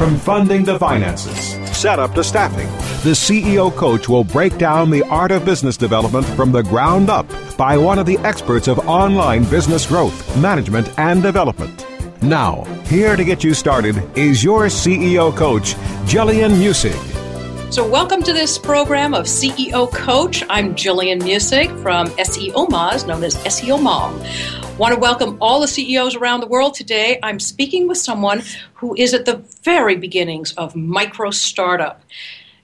From funding to finances, setup to staffing, the CEO coach will break down the art of business development from the ground up by one of the experts of online business growth, management, and development. Now, here to get you started is your CEO coach, Jillian Muessig. So, welcome to this program of CEO Coach. I'm Jillian Muessig from SEO Moz, known as SEO Mom. Want to welcome all the CEOs around the world today. I'm speaking with someone who is at the very beginnings of micro startup.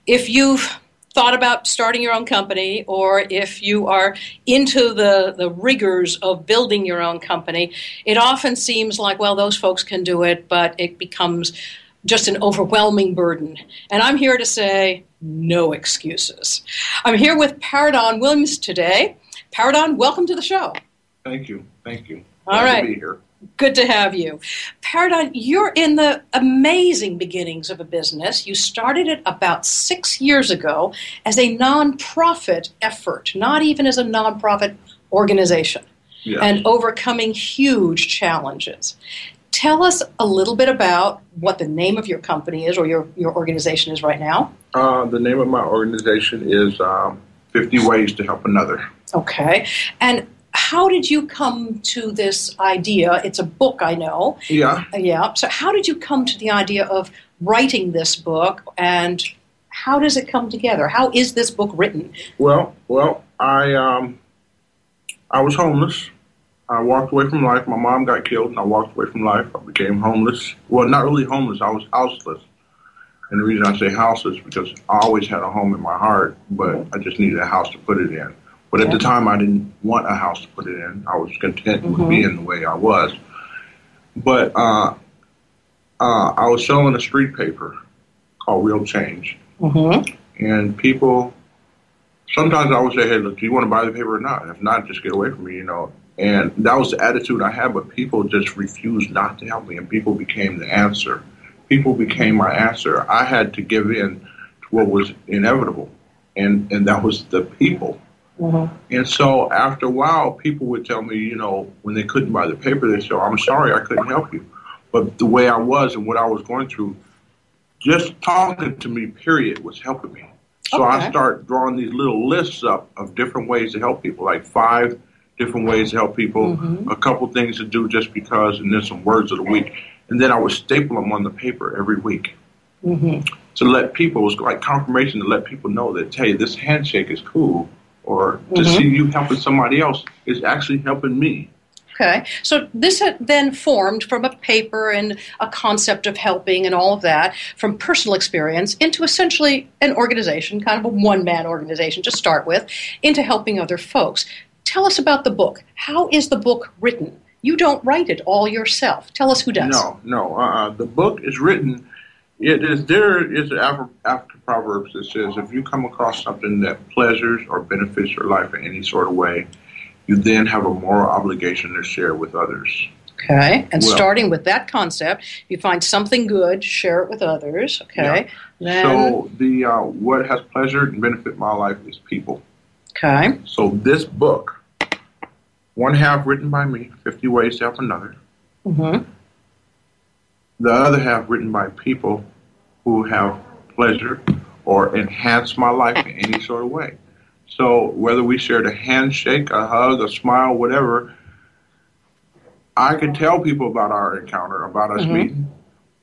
If you've thought about starting your own company or if you are into the, the rigors of building your own company, it often seems like, well, those folks can do it, but it becomes just an overwhelming burden. And I'm here to say no excuses. I'm here with Paridon Williams today. Paridon, welcome to the show. Thank you. Thank you. All Glad right. To be here. Good to have you. Paridon, you're in the amazing beginnings of a business. You started it about six years ago as a nonprofit effort, not even as a nonprofit organization, and overcoming huge challenges. Tell us a little bit about what the name of your company is or your, your organization is right now. uh, the name of my organization is um, 50 Ways to Help Another. Okay. And how did you come to this idea? It's a book, I know. Yeah. Yeah. So, how did you come to the idea of writing this book, and how does it come together? How is this book written? Well, well, I um, I was homeless. I walked away from life. My mom got killed, and I walked away from life. I became homeless. Well, not really homeless. I was houseless. And the reason I say houseless because I always had a home in my heart, but I just needed a house to put it in. But at the time, I didn't want a house to put it in. I was content with being the way I was. But uh, uh, I was selling a street paper called Real Change, Mm-hmm. and people sometimes I would say, "Hey, look, do you want to buy the paper or not? If not, just get away from me," you know. And that was the attitude I had, but people just refused not to help me, and people became the answer. People became my answer. I had to give in to what was inevitable, and and that was the people. Mm-hmm. And so after a while, people would tell me, you know, when they couldn't buy the paper, they said, "I'm sorry, I couldn't help you." But the way I was and what I was going through, just talking to me, period, was helping me. So I Okay. start drawing these little lists up of different ways to help people, like five different ways to help people, a couple things to do just because, and then some words of the week. And then I would staple them on the paper every week Mm-hmm. to let people, it was like confirmation to let people know that, hey, this handshake is cool, or to Mhm. see you helping somebody else is actually helping me. Okay. So this had then formed from a paper and a concept of helping and all of that from personal experience into essentially an organization, kind of a one man organization to start with, into helping other folks. Tell us about the book. How is the book written? You don't write it all yourself. Tell us who does. No, no. Uh, the book is written. It is there is an after, after proverbs that says if you come across something that pleasures or benefits your life in any sort of way, you then have a moral obligation to share with others. Okay. And Well- starting with that concept, you find something good, share it with others. Okay. Then, So the uh, what has pleasure and benefit my life is people. okay. So this book, one half written by me, Fifty Ways to Help Another. hmm the other half written by people who have pleasure or enhance my life in any sort of way. So whether we shared a handshake, a hug, a smile, whatever, I can tell people about our encounter, about us Mhm. meeting.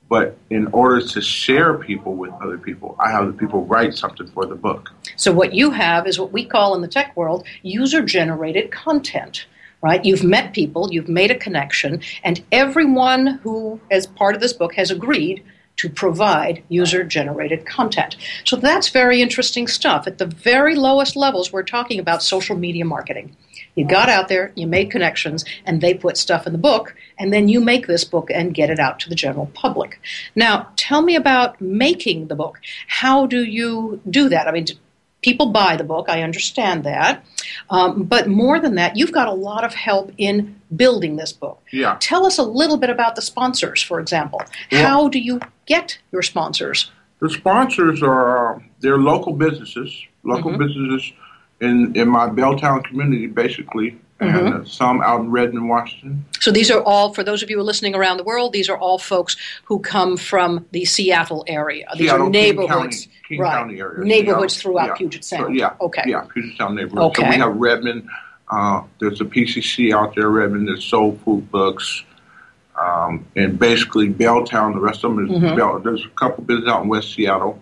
But in order to share people with other people, I have the people write something for the book. So what you have is what we call in the tech world user-generated content. Right? You've met people, you've made a connection, and everyone who is part of this book has agreed to provide user generated content. So that's very interesting stuff. At the very lowest levels, we're talking about social media marketing. You got out there, you made connections, and they put stuff in the book, and then you make this book and get it out to the general public. Now, tell me about making the book. How do you do that? I mean, people buy the book, I understand that. Um, but more than that, you've got a lot of help in building this book. Yeah. Tell us a little bit about the sponsors, for example. Well- How do you get your sponsors? The sponsors are they're local businesses, local Mm-hmm. businesses in in my Belltown community, basically, Mm-hmm. some out in Redmond, Washington. So these are all, for those of you who are listening around the world, these are all folks who come from the Seattle area. These Seattle, are King neighborhoods, County, King right? County area. Neighborhoods Seattle. throughout Yeah. Puget So, Sound. yeah. Okay. Yeah, Puget Sound neighborhood. So we have Redmond. Uh, there's a PCC out there, Redmond. There's Soul Food Books. Um, and basically Belltown, the rest of them is Mm-hmm. Bell. There's a couple businesses out in West Seattle.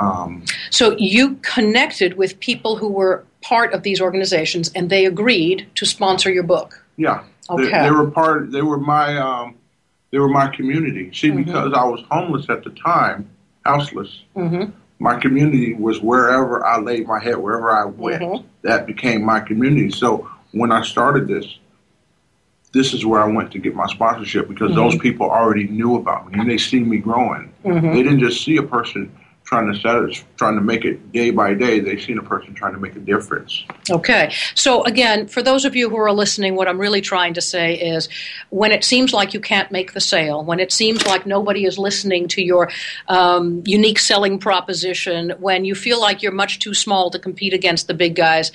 Um, So you connected with people who were part of these organizations, and they agreed to sponsor your book. Yeah. They, Okay. they were part. They were my. Um, they were my community. See, Mm-hmm. because I was homeless at the time, houseless. Mhm. My community was wherever I laid my head, wherever I went. Mhm. That became my community. So when I started this, this is where I went to get my sponsorship because Mm-hmm. those people already knew about me and they see me growing. They didn't just see a person trying to set it, trying to make it day by day. They've seen a person trying to make a difference. Okay. So, again, for those of you who are listening, what I'm really trying to say is when it seems like you can't make the sale, when it seems like nobody is listening to your um, unique selling proposition, when you feel like you're much too small to compete against the big guys,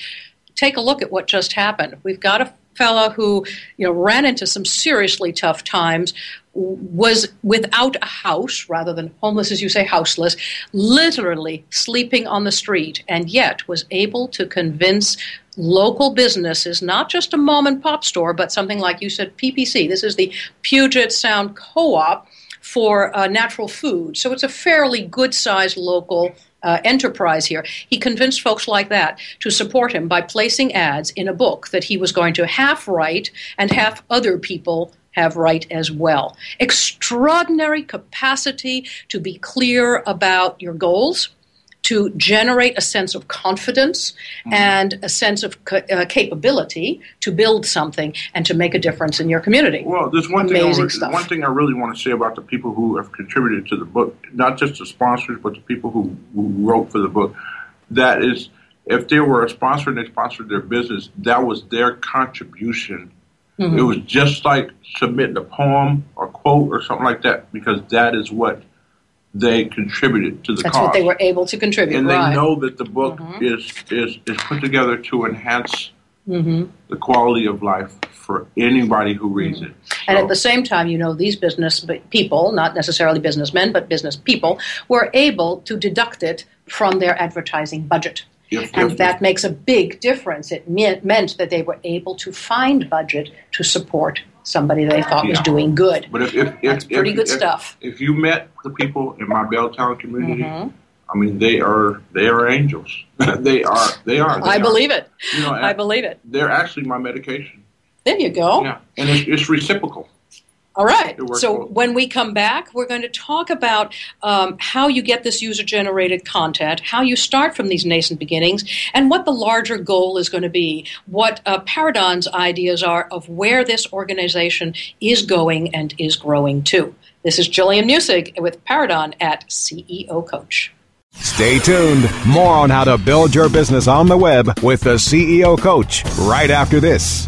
take a look at what just happened. We've got a fellow who you know ran into some seriously tough times was without a house rather than homeless as you say houseless literally sleeping on the street and yet was able to convince local businesses not just a mom and pop store but something like you said PCC this is the Puget Sound Co-op for uh, natural food. So it's a fairly good sized local uh, enterprise here. He convinced folks like that to support him by placing ads in a book that he was going to half write and half other people have write as well. Extraordinary capacity to be clear about your goals, to generate a sense of confidence and a sense of ca- uh, capability to build something and to make a difference in your community. Well, there's one Amazing thing. I. One thing I really want to say about the people who have contributed to the book, not just the sponsors, but the people who, who wrote for the book. That is, if they were a sponsor and they sponsored their business, that was their contribution. Mm-hmm. It was just like submitting a poem or quote or something like that, because that is what they contributed to the That's cause. what they were able to contribute. and they know that the book Mhm. is, is is put together to enhance hmm the quality of life for anybody who reads it. Mm-hmm. And So- at the same time, you know, these business people, not necessarily businessmen, but business people, were able to deduct it from their advertising budget. if- And if- that makes a big difference. It me- meant that they were able to find budget to support somebody they thought was doing good. But if, if, if pretty if, good stuff. If you met the people in my Belltown community, Mhm. I mean, they are they are angels. they are they are. They I are. believe it. You know, I believe it. they're actually my medication. There you go. Yeah, and it's, it's reciprocal. All right. So well. when we come back, we're going to talk about um, how you get this user generated content, how you start from these nascent beginnings, and what the larger goal is going to be, what uh, Paridon's ideas are of where this organization is going and is growing to. This is Jillian Muessig with Paridon at CEO Coach. Stay tuned. More on how to build your business on the web with the CEO Coach right after this.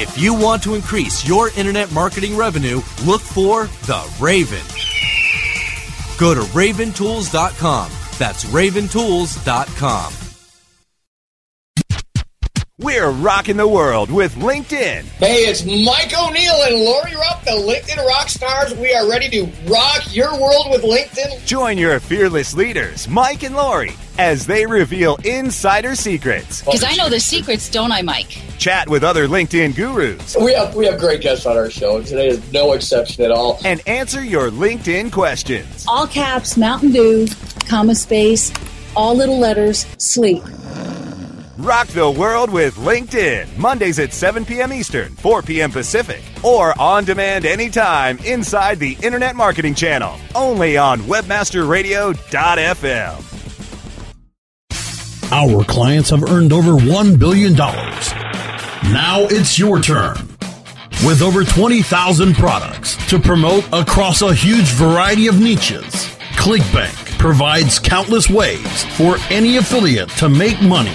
If you want to increase your internet marketing revenue, look for the Raven. Go to raventools.com. That's raventools.com. We're rocking the world with LinkedIn. Hey, it's Mike O'Neill and Lori Rupp, the LinkedIn rock stars. We are ready to rock your world with LinkedIn. Join your fearless leaders, Mike and Lori, as they reveal insider secrets. Because I know the secrets, don't I, Mike? Chat with other LinkedIn gurus. We have we have great guests on our show. And today is no exception at all. And answer your LinkedIn questions. All caps, Mountain Dew, comma space, all little letters, sleep. Rock the world with LinkedIn. Mondays at 7 p.m. Eastern, 4 p.m. Pacific, or on demand anytime inside the Internet Marketing Channel. Only on WebmasterRadio.fm. Our clients have earned over $1 billion. Now it's your turn. With over 20,000 products to promote across a huge variety of niches, ClickBank provides countless ways for any affiliate to make money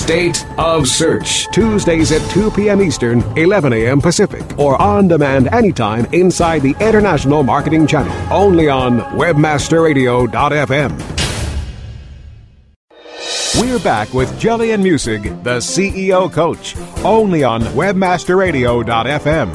State of Search. Tuesdays at 2 p.m. Eastern, 11 a.m. Pacific, or on demand anytime inside the International Marketing Channel. Only on WebmasterRadio.fm. We're back with Jillian Muessig, the CEO coach, only on WebmasterRadio.fm.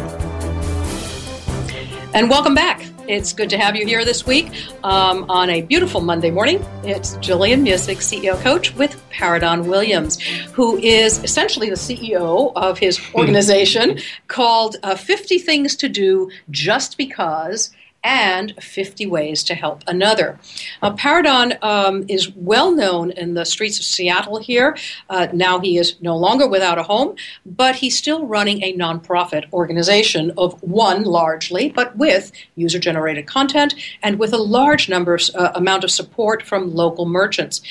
And welcome back. It's good to have you here this week um, on a beautiful Monday morning. It's Jillian Muessig, CEO coach with Paridon Williams, who is essentially the CEO of his organization called uh, 50 Things to Do Just Because and 50 Ways to Help Another. Uh, Paridon um, is well known in the streets of Seattle here. Uh, now he is no longer without a home, but he's still running a nonprofit organization of one largely, but with user generated content and with a large number uh, amount of support from local merchants.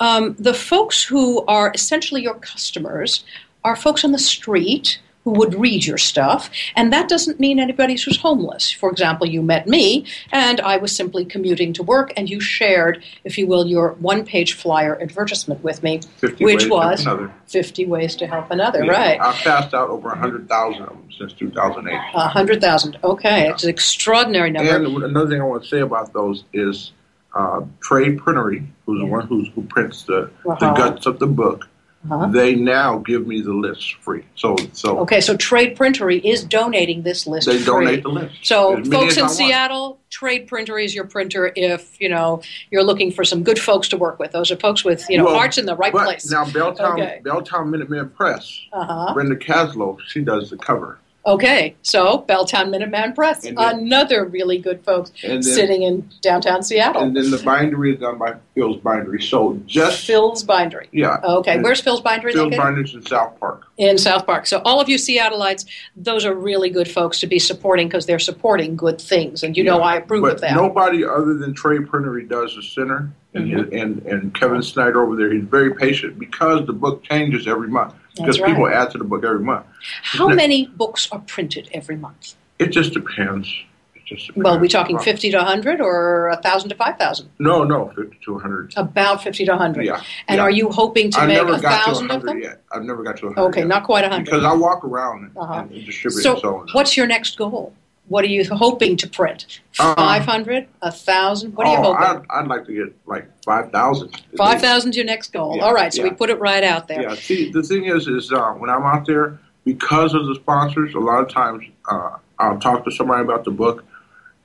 Um, the folks who are essentially your customers are folks on the street who would read your stuff. And that doesn't mean anybody who's homeless. For example, you met me and I was simply commuting to work and you shared, if you will, your one page flyer advertisement with me, which was 50 Ways to Help Another, Yeah, right? I've passed out over 100,000 of them since 2008. A 100,000. Okay, it's an extraordinary number. And another thing I want to say about those is uh, Trade Printery, who's the one who's, who prints the, the Uh-huh. guts of the book. Uh-huh. They now give me the list free. So, so Okay, so Trade Printery is donating this list they free. donate the list. So, As folks in want. Seattle, Trade Printery is your printer. If you know you're looking for some good folks to work with, those are folks with you know Well, hearts in the right place. Now, Belltown, Okay. Belltown Minuteman Press, Uh-huh. Brenda Caslow, she does the cover. Okay, so Belltown Minuteman Press, And then- another really good folks then- sitting in downtown Seattle. And then the bindery is done by Phil's Bindery. So just, Phil's Bindery. yeah. Okay, where's Phil's Bindery Phil's located? Bindery's in South Park. in South Park. So all of you Seattleites, those are really good folks to be supporting because they're supporting good things, and you know I approve of that. nobody other than Trade Printery does the center, and, Mhm. and and Kevin Snyder over there. He's very patient because the book changes every month. Because right. people add to the book every month. How Isn't it- many books are printed every month? It just depends. It just depends. Well, are we talking 50 to 100 or 1,000 to 5,000? No, no, fifty to hundred. About 50 to 100. Yeah. And yeah. are you hoping to I make never a got to thousand of them? yet. I've never got to 100 Okay, yet. not quite 100. Because I walk around and, Uh-huh. and distribute so, and so on. what's your next goal? What are you hoping to print? Uh, 500? A 1,000? What are you oh, hoping? I'd, I'd like to get like 5,000. 5,000 is your next goal. Yeah, All right, so we put it right out there. Yeah, see, the thing is, is uh, when I'm out there, because of the sponsors, a lot of times uh, I'll talk to somebody about the book,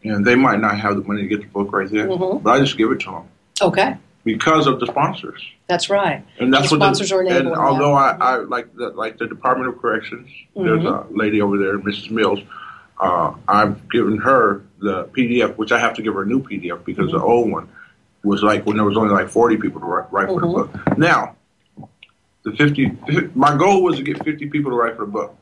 and they might not have the money to get the book right there, Mhm. but I just give it to them Okay, because of the sponsors. that's right. And that's The what sponsors the, are enabling And although I, I like the like the Department of Corrections, there's a Mm-hmm. lady over there, Mrs. Mills. Uh, I've given her the PDF, which I have to give her a new PDF because Mm-hmm. the old one was like when there was only like 40 people to write, write for the Mm-hmm. book. Now, the 50, my goal was to get 50 people to write for the book.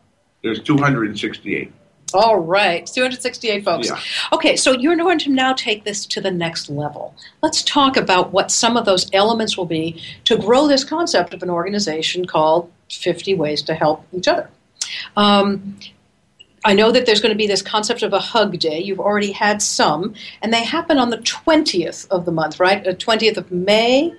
There's 268. All right, 268 folks. Yeah. Okay, so you're going to now take this to the next level. Let's talk about what some of those elements will be to grow this concept of an organization called 50 Ways to Help Each Other. Um, I know that there's going to be this concept of a hug day. You've already had some, and they happen on the 20th of the month, right? The 20th of May.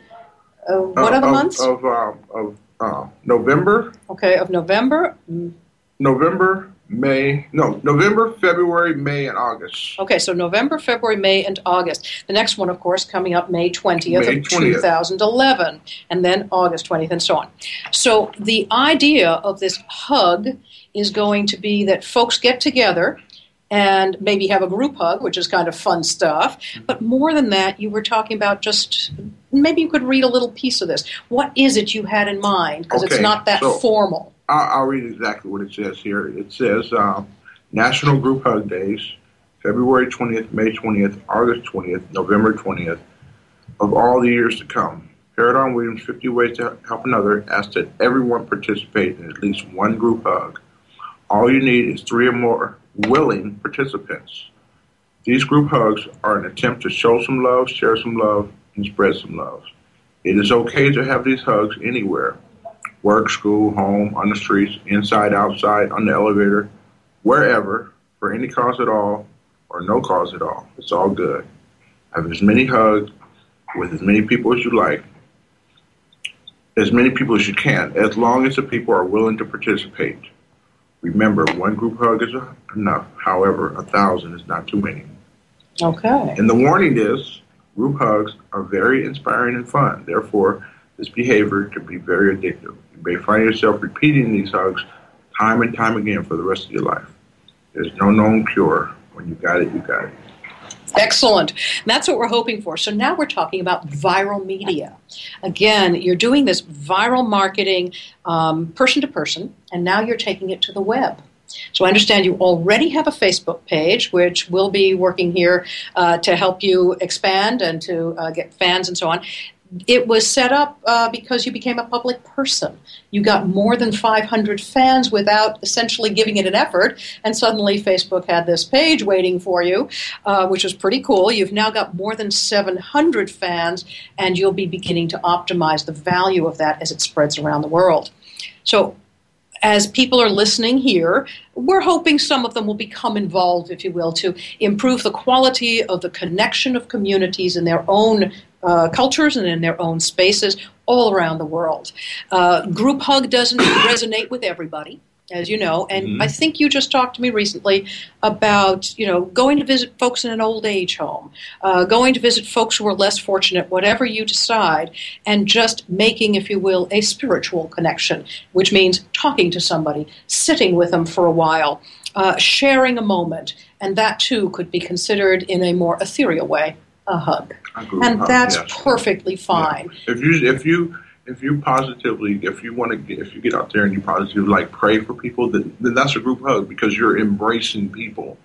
Uh, what Uh, other of, months? Of, uh, of uh, November, okay, of November. Mm, November, May, no, November, February, May, and August. Okay, so November, February, May, and August. The next one, of course, coming up May 20th May of 20th. 2011, and then August 20th, and so on. So the idea of this hug is going to be that folks get together and maybe have a group hug, which is kind of fun stuff. But more than that, you were talking about just maybe you could read a little piece of this. What is it you had in mind? Because it's not that so- formal. I'll, I'll read exactly what it says here. It says uh, National Group Hug Days, February 20th, May 20th, August 20th, November 20th, of all the years to come. Paridon Williams' 50 Ways to Help Another asks that everyone participate in at least one group hug. All you need is three or more willing participants. These group hugs are an attempt to show some love, share some love, and spread some love. It is okay to have these hugs anywhere work, school, home, on the streets, inside, outside, on the elevator, wherever, for any cause at all, or no cause at all. It's all good. Have as many hugs with as many people as you like, as many people as you can, as long as the people are willing to participate. Remember, one group hug is enough. However, a thousand is not too many. Okay. And the warning is group hugs are very inspiring and fun. Therefore, this behavior can be very addictive. You may find yourself repeating these hugs time and time again for the rest of your life. There's no known cure. When you got it, you got it. Excellent. And that's what we're hoping for. So now we're talking about viral media. Again, you're doing this viral marketing um, person to person, and now you're taking it to the web. So I understand you already have a Facebook page, which we'll be working here uh, to help you expand and to uh, get fans and so on. It was set up uh, because you became a public person. You got more than 500 fans without essentially giving it an effort, and suddenly Facebook had this page waiting for you, uh, which was pretty cool. You've now got more than 700 fans, and you'll be beginning to optimize the value of that as it spreads around the world. So, as people are listening here, we're hoping some of them will become involved, if you will, to improve the quality of the connection of communities in their own uh, cultures and in their own spaces all around the world. Uh, group hug doesn't resonate with everybody. As you know, and I think you just talked to me recently about you know going to visit folks in an old age home, uh, going to visit folks who are less fortunate, whatever you decide, and just making, if you will, a spiritual connection, which means talking to somebody, sitting with them for a while, uh, sharing a moment, and that too could be considered in a more ethereal way a hug, A and hug, that's yes. perfectly fine. If you if you if you positively if you want to get if you get out there and you positively like pray for people, then, then that's a group hug because you're embracing people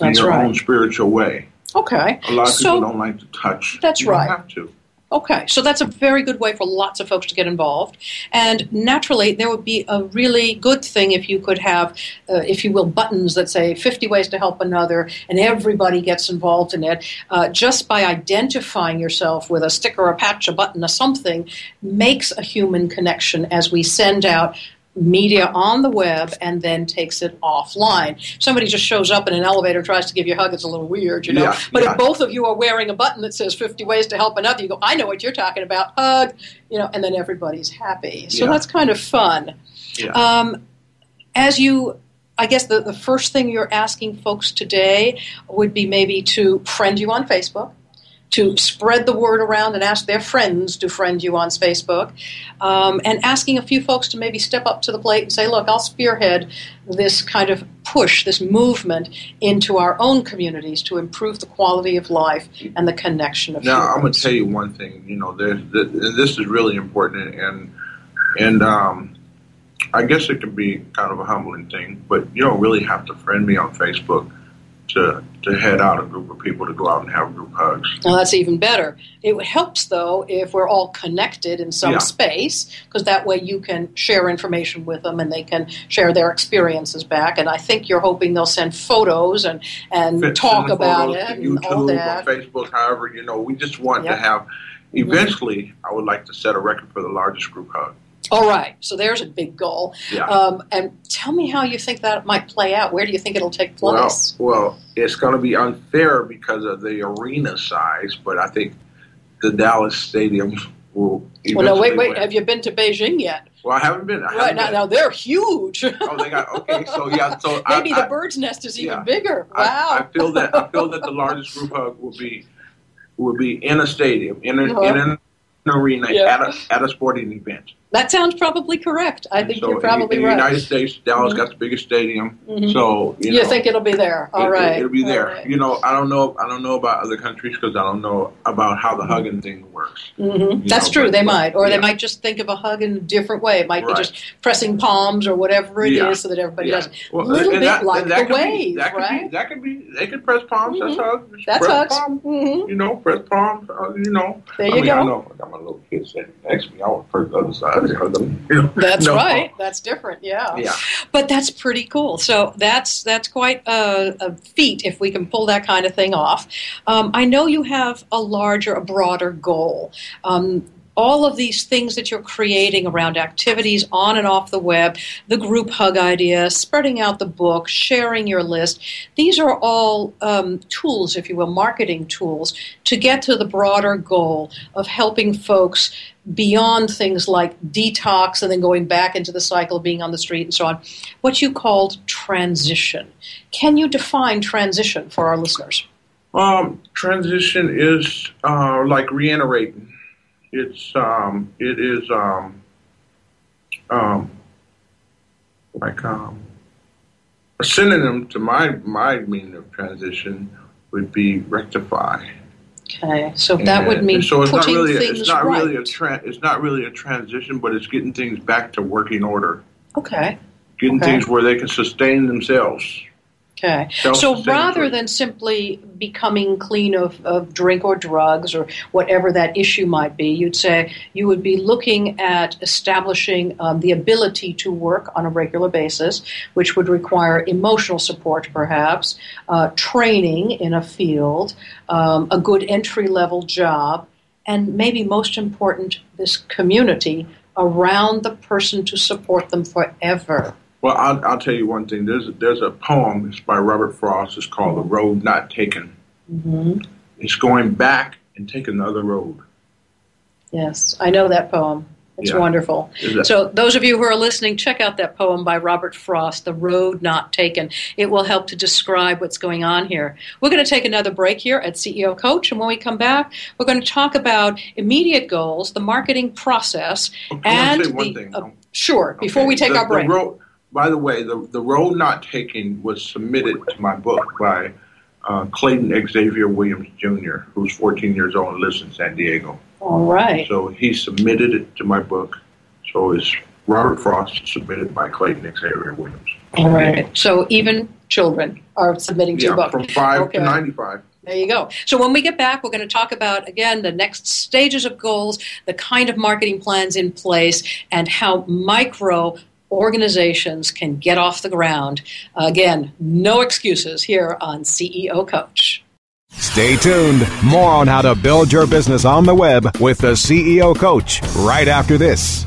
in your right. own spiritual way. Okay, A lot of so people don't like to touch. That's you right. have to. Okay, so that's a very good way for lots of folks to get involved. And naturally, there would be a really good thing if you could have, uh, if you will, buttons that say 50 ways to help another, and everybody gets involved in it. Uh, just by identifying yourself with a sticker, a patch, a button, a something, makes a human connection as we send out media on the web and then takes it offline. Somebody just shows up in an elevator, tries to give you a hug, it's a little weird, you know. Yeah, but yeah. if both of you are wearing a button that says 50 ways to help another, you go, I know what you're talking about, hug, you know, and then everybody's happy. So Yeah. that's kind of fun. Um, as you, I guess the, the first thing you're asking folks today would be maybe to friend you on Facebook, to spread the word around and ask their friends to friend you on Facebook, um, and asking a few folks to maybe step up to the plate and say, look, I'll spearhead this kind of push, this movement into our own communities to improve the quality of life and the connection of Now, I'm going to tell you one thing. You know, there's, th- this is really important, and and um, I guess it can be kind of a humbling thing, but you don't really have to friend me on Facebook to to head out a group of people to go out and have group hugs. Now that's even better. It helps though if we're all connected in some Yeah. space, because that way you can share information with them and they can share their experiences back. And I think you're hoping they'll send photos and and talk about it and all YouTube, that. on Facebook, however, you know, we just want Yep. Mm-hmm. to have. Eventually, I would like to set a record for the largest group hug. All right, so there's a big goal. Yeah. Um, and tell me how you think that might play out. Where do you think it'll take place? well, it's going to be unfair because of the arena size, but I think the Dallas Stadium will. well, no, wait, wait. win. Have you been to Beijing yet? Well, I haven't been. I Right haven't now, been. now they're huge. Oh, they got okay. So yeah, so Maybe I, the bird's nest is even yeah. bigger. I, Wow. I feel that I feel that the largest group hug will be will be in a stadium, in, a, Uh-huh. in an arena, Yeah. at a at a sporting event. That sounds probably correct. I think so you're probably in, in right. the United States, Dallas Mhm. got the biggest stadium, Mhm. so you, you know, think it'll be there? All it, right. It'll be All there. right. You know, I don't know. I don't know about other countries because I don't know about how the hugging thing works. hmm That's know, true. but- they but- might, or they might just think of a hug in a different way. It might Right. be just pressing palms or whatever it is, Yeah. so that everybody Yeah. does it. Well, little bit that- like that the be- wave, that right? Be, that could be. They could press palms. That's Mhm. hugs. That's press hugs. Hmm You know, press palms. Uh, you know. There you go. I know I got my little kids sitting next to me, I would press the other side. Them. You know? That's No. right. That's different. Yeah. Yeah. But that's pretty cool. So that's that's quite a, a feat if we can pull that kind of thing off. Um, I know you have a larger, a broader goal. Um, all of these things that you're creating around activities on and off the web, the group hug idea, spreading out the book, sharing your list, these are all um, tools, if you will, marketing tools to get to the broader goal of helping folks beyond things like detox and then going back into the cycle of being on the street and so on, what you called transition. Can you define transition for our listeners? Um, transition is uh, like reiterating. It's um, it is um, um, like um, a synonym to my my meaning of transition would be rectify. Okay, so that would mean so it's not really things it's not right. really a tra- it's not really a transition, but it's getting things back to working order, okay, getting Okay. things where they can sustain themselves. Okay. So rather than simply becoming clean of, of drink or drugs or whatever that issue might be, you'd say you would be looking at establishing um, the ability to work on a regular basis, which would require emotional support, perhaps, uh, training in a field, um, a good entry level job, and maybe most important, this community around the person to support them forever. Well, I'll, I'll tell you one thing. There's a, there's a poem. It's by Robert Frost. It's called "The Road Not Taken." hmm It's going back and taking another road. Yes, I know that poem. It's Yeah. wonderful. That- So, those of you who are listening, check out that poem by Robert Frost, The Road Not Taken. It will help to describe what's going on here. We're going to take another break here at CEO Coach, and when we come back, we're going to talk about immediate goals, the marketing process, I want and say one the. thing. uh, sure, before we take the- our break. The road, by the way, the, the road not taken was submitted to my book by uh, Clayton Xavier Williams Jr., who's 14 years old and lives in San Diego. All right. So he submitted it to my book. So it's Robert Frost submitted by Clayton Xavier Williams. All right. So, even children are submitting to your book. from five Okay. to 95. There you go. So when we get back, we're going to talk about, again, the next stages of goals, the kind of marketing plans in place, and how micro organizations can get off the ground. Again, no excuses here on CEO Coach. Stay tuned. More on how to build your business on the web with the CEO Coach right after this.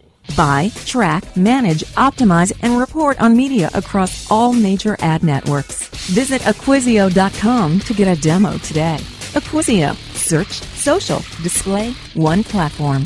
Buy, track, manage, optimize, and report on media across all major ad networks. Visit Acquisio.com to get a demo today. Acquisio. Search, social, display, one platform.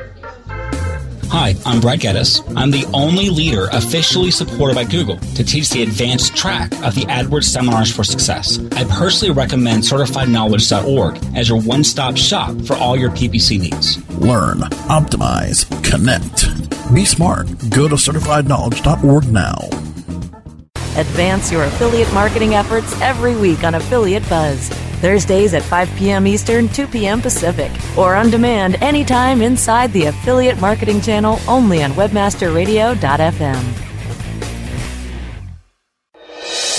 Hi, I'm Brad Geddes. I'm the only leader officially supported by Google to teach the advanced track of the AdWords Seminars for Success. I personally recommend CertifiedKnowledge.org as your one stop shop for all your PPC needs. Learn, optimize, connect. Be smart. Go to CertifiedKnowledge.org now. Advance your affiliate marketing efforts every week on Affiliate Buzz. Thursdays at 5 p.m. Eastern, 2 p.m. Pacific, or on demand anytime inside the Affiliate Marketing Channel only on WebmasterRadio.fm.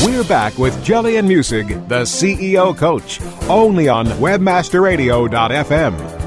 We're back with Jillian Muessig, the CEO coach, only on WebmasterRadio.fm.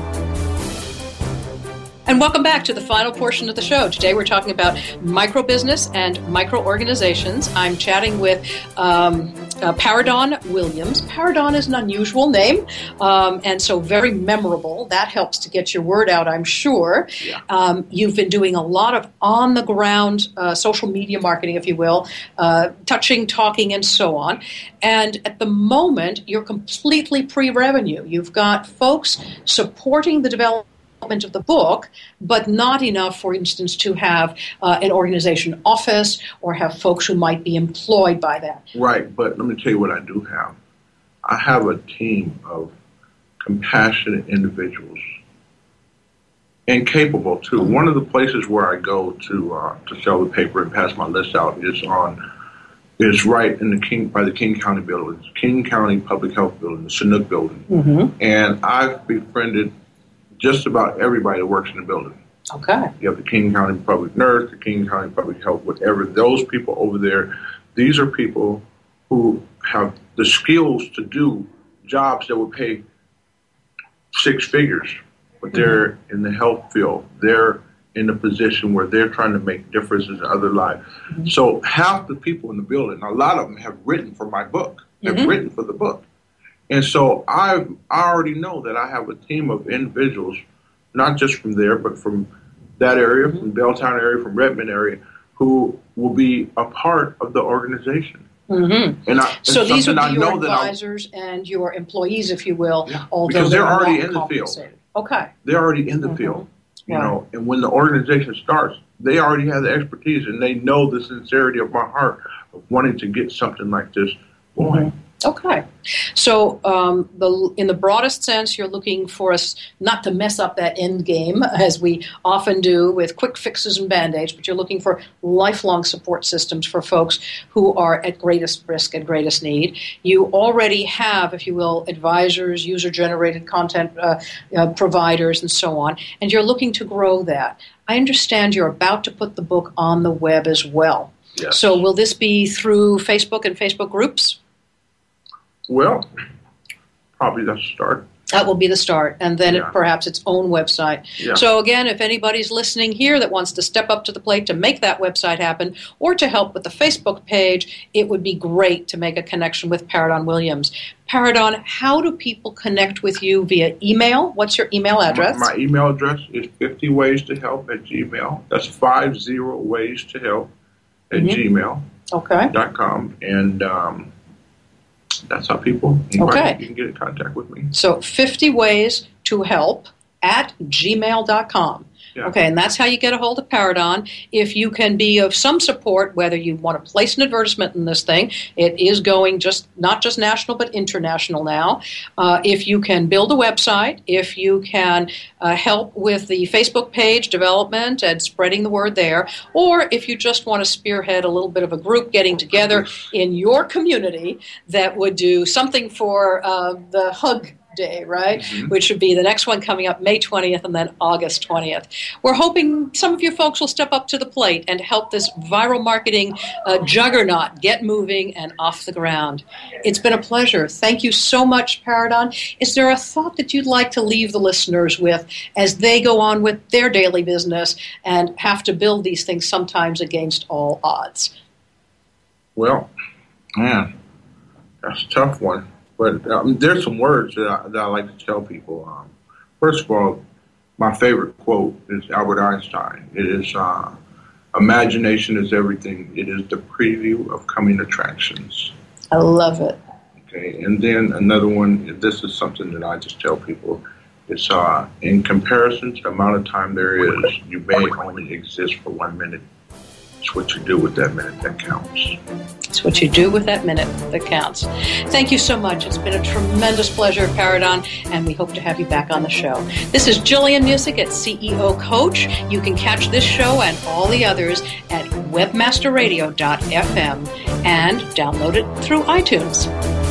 And welcome back to the final portion of the show. Today we're talking about micro business and micro organizations. I'm chatting with um, uh, Paridon Williams. Paridon is an unusual name um, and so very memorable. That helps to get your word out, I'm sure. Yeah. Um, you've been doing a lot of on the ground uh, social media marketing, if you will, uh, touching, talking, and so on. And at the moment, you're completely pre revenue. You've got folks supporting the development of the book, but not enough, for instance, to have uh, an organization office or have folks who might be employed by that. Right, but let me tell you what I do have. I have a team of compassionate individuals and capable too. One of the places where I go to uh, to sell the paper and pass my list out is on is right in the King by the King County building, King County Public Health Building, the Chinook Building, Mm-hmm. and I've befriended just about everybody that works in the building. Okay. You have the King County Public Nurse, the King County Public Health, whatever. Those people over there, these are people who have the skills to do jobs that would pay six figures, but they're in the health field. They're in a position where they're trying to make differences in other lives. So half the people in the building, a lot of them have written for my book. Have Mhm. written for the book. And so I I already know that I have a team of individuals, not just from there, but from that area, from mm-hmm. Belltown area, from Redmond area, who will be a part of the organization. Mm-hmm. And I, So these would be I your advisors and your employees, if you will, although because they're already in the field. Okay. they're already in the mm-hmm. field. You know, and when the organization starts, they already have the expertise and they know the sincerity of my heart of wanting to get something like this going. Mm-hmm. Okay. So, um, the, in the broadest sense, you're looking for us not to mess up that end game, as we often do with quick fixes and band aids, but you're looking for lifelong support systems for folks who are at greatest risk and greatest need. You already have, if you will, advisors, user generated content uh, uh, providers, and so on, and you're looking to grow that. I understand you're about to put the book on the web as well. Yes. So, will this be through Facebook and Facebook groups? Well, probably that's a start. That will be the start, and then Yeah. it, perhaps its own website. Yeah. So, again, if anybody's listening here that wants to step up to the plate to make that website happen or to help with the Facebook page, it would be great to make a connection with Paridon Williams. Paridon, how do people connect with you via email? What's your email address? My, my email address is 50 ways to help at Gmail. That's 50 ways to help at Mhm. gmail Okay. dot com. And um, that's how people Okay. you can get in contact with me. So 50 ways to help at gmail.com. Yeah. Okay, and that's how you get a hold of Paridon. If you can be of some support, whether you want to place an advertisement in this thing, it is going just not just national but international now. Uh, if you can build a website, if you can uh, help with the Facebook page development and spreading the word there, or if you just want to spearhead a little bit of a group getting together in your community that would do something for uh, the hug day, right? Which would be the next one coming up May 20th and then August 20th. We're hoping some of you folks will step up to the plate and help this viral marketing uh, juggernaut get moving and off the ground. It's been a pleasure. Thank you so much, Paridon. Is there a thought that you'd like to leave the listeners with as they go on with their daily business and have to build these things sometimes against all odds? Well, man, that's a tough one. But um, there's some words that I, that I like to tell people. Um, first of all, my favorite quote is Albert Einstein. It is uh, Imagination is everything, it is the preview of coming attractions. I love it. Okay, and then another one, this is something that I just tell people. It's uh, in comparison to the amount of time there is, you may only exist for one minute. It's what you do with that minute that counts. It's what you do with that minute that counts. Thank you so much. It's been a tremendous pleasure, Paridon, and we hope to have you back on the show. This is Jillian Muessig at CEO Coach. You can catch this show and all the others at webmasterradio.fm and download it through iTunes.